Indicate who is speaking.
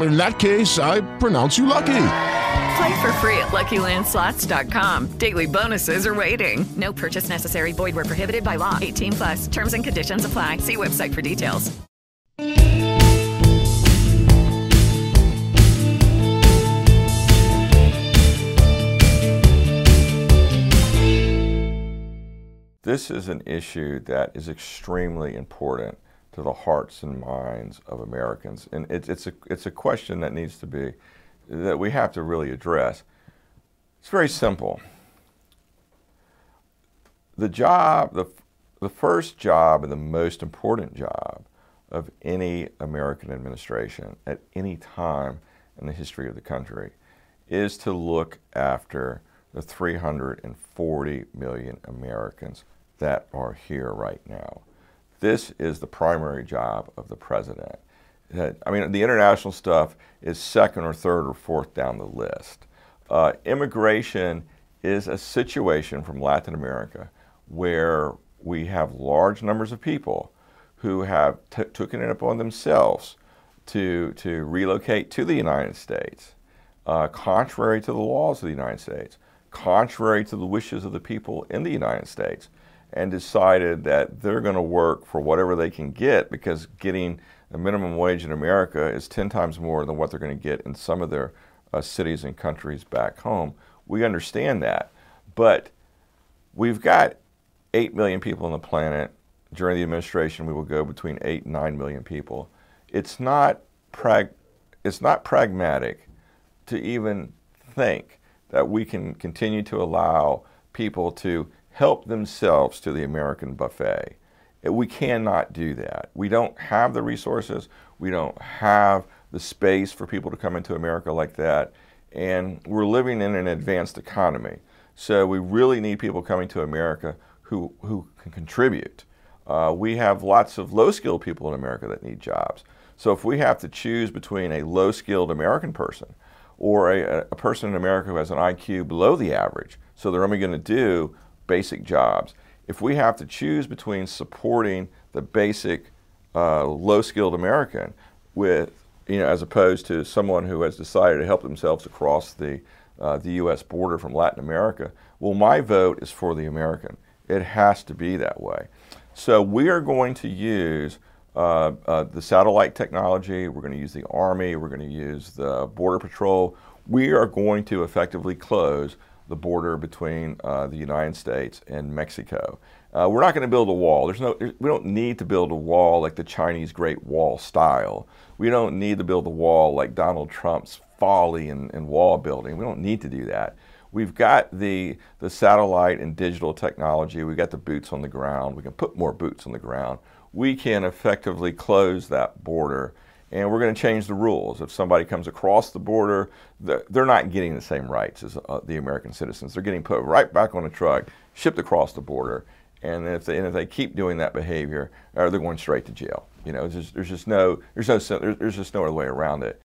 Speaker 1: In that case, I pronounce you lucky.
Speaker 2: Play for free at LuckyLandSlots.com. Daily bonuses are waiting. No purchase necessary. Void were prohibited by law. 18 plus. Terms and conditions apply. See website for details.
Speaker 3: This is an issue that is extremely important to the hearts and minds of Americans, and it's it's a it's a question that needs to be that we have to really address. It's very simple. The job, the the first job, and the most important job of any American administration at any time in the history of the country is to look after the 340 million Americans that are here right now. This is the primary job of the president. I mean, the international stuff is second or third or fourth down the list. Uh, immigration is a situation from Latin America where we have large numbers of people who have taken it upon themselves to, to relocate to the United States, uh, contrary to the laws of the United States, contrary to the wishes of the people in the United States, and decided that they're going to work for whatever they can get because getting a minimum wage in America is 10 times more than what they're going to get in some of their uh, cities and countries back home. We understand that. But we've got 8 million people on the planet. During the administration, we will go between 8 and 9 million people. It's not, prag- it's not pragmatic to even think that we can continue to allow people to help themselves to the American buffet. Uh, We cannot do that. We don't have the resources. We don't have the space for people to come into America like that. And we're living in an advanced economy. So we really need people coming to America who, who can contribute. Uh, we have lots of low skilled people in America that need jobs. So if we have to choose between a low skilled American person or a, a person in America who has an IQ below the average, so they're only going to do basic jobs, if we have to choose between supporting the basic uh, low skilled American with, you know, as opposed to someone who has decided to help themselves across the, uh, the U.S. border from Latin America, well, my vote is for the American. It has to be that way. So we are going to use uh, uh, the satellite technology, we're going to use the Army, we're going to use the Border Patrol. We are going to effectively close the border between uh, the United States and Mexico. Uh, we're not going to build a wall. There's no, we don't need to build a wall like the Chinese Great Wall style. We don't need to build a wall like Donald Trump's folly in, in wall building. We don't need to do that. We've got the, the satellite and digital technology. We've got the boots on the ground. We can put more boots on the ground. We can effectively close that border and we're going to change the rules. If somebody comes across the border, they're not getting the same rights as uh, the American citizens. They're getting put right back on a truck, shipped across the border, and if they, and if they keep doing that behavior, uh, they're going straight to jail. You know, there's just, there's just no there's no there's, there's just no other way around it.